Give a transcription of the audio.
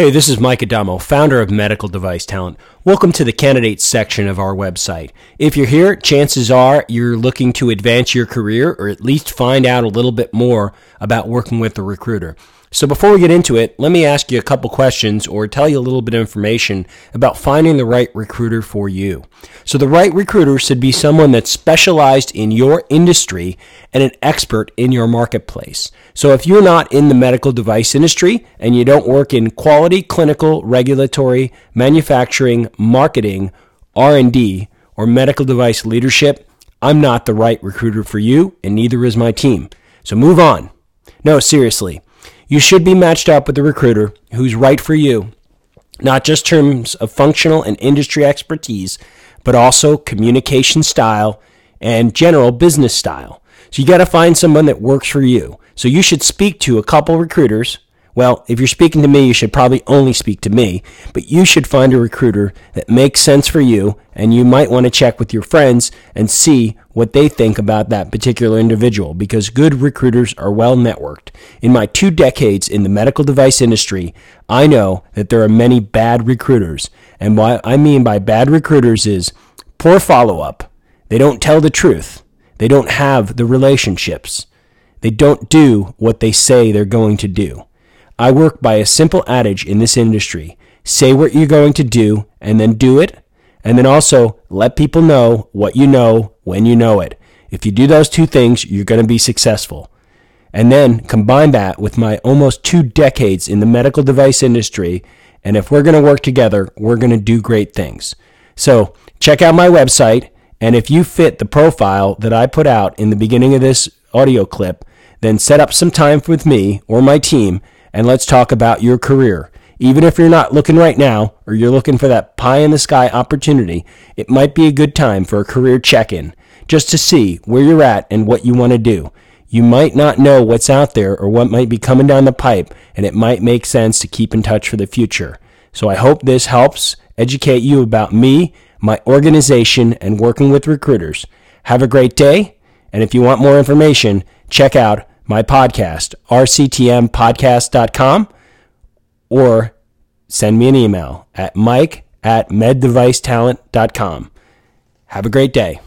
Hey, this is Mike Adamo, founder of Medical Device Talent. Welcome to the candidates section of our website. If you're here, chances are you're looking to advance your career or at least find out a little bit more about working with a recruiter. So before we get into it, let me ask you a couple questions or tell you a little bit of information about finding the right recruiter for you. So the right recruiter should be someone that's specialized in your industry and an expert in your marketplace. So if you're not in the medical device industry and you don't work in quality, clinical, regulatory, manufacturing, marketing, R&D, or medical device leadership, I'm not the right recruiter for you and neither is my team. So move on. No, seriously. You should be matched up with a recruiter who's right for you, not just terms of functional and industry expertise, but also communication style and general business style. So you got to find someone that works for you. So you should speak to a couple recruiters well, if you're speaking to me, you should probably only speak to me, but you should find a recruiter that makes sense for you, and you might want to check with your friends and see what they think about that particular individual because good recruiters are well networked. In my two decades in the medical device industry, I know that there are many bad recruiters, and what I mean by bad recruiters is poor follow up. They don't tell the truth. They don't have the relationships. They don't do what they say they're going to do. I work by a simple adage in this industry say what you're going to do and then do it. And then also let people know what you know when you know it. If you do those two things, you're going to be successful. And then combine that with my almost two decades in the medical device industry. And if we're going to work together, we're going to do great things. So check out my website. And if you fit the profile that I put out in the beginning of this audio clip, then set up some time with me or my team and let's talk about your career. Even if you're not looking right now or you're looking for that pie in the sky opportunity, it might be a good time for a career check in just to see where you're at and what you want to do. You might not know what's out there or what might be coming down the pipe, and it might make sense to keep in touch for the future. So I hope this helps educate you about me, my organization, and working with recruiters. Have a great day, and if you want more information, check out my podcast, rctmpodcast.com, or send me an email at mike at meddevicetalent.com. Have a great day.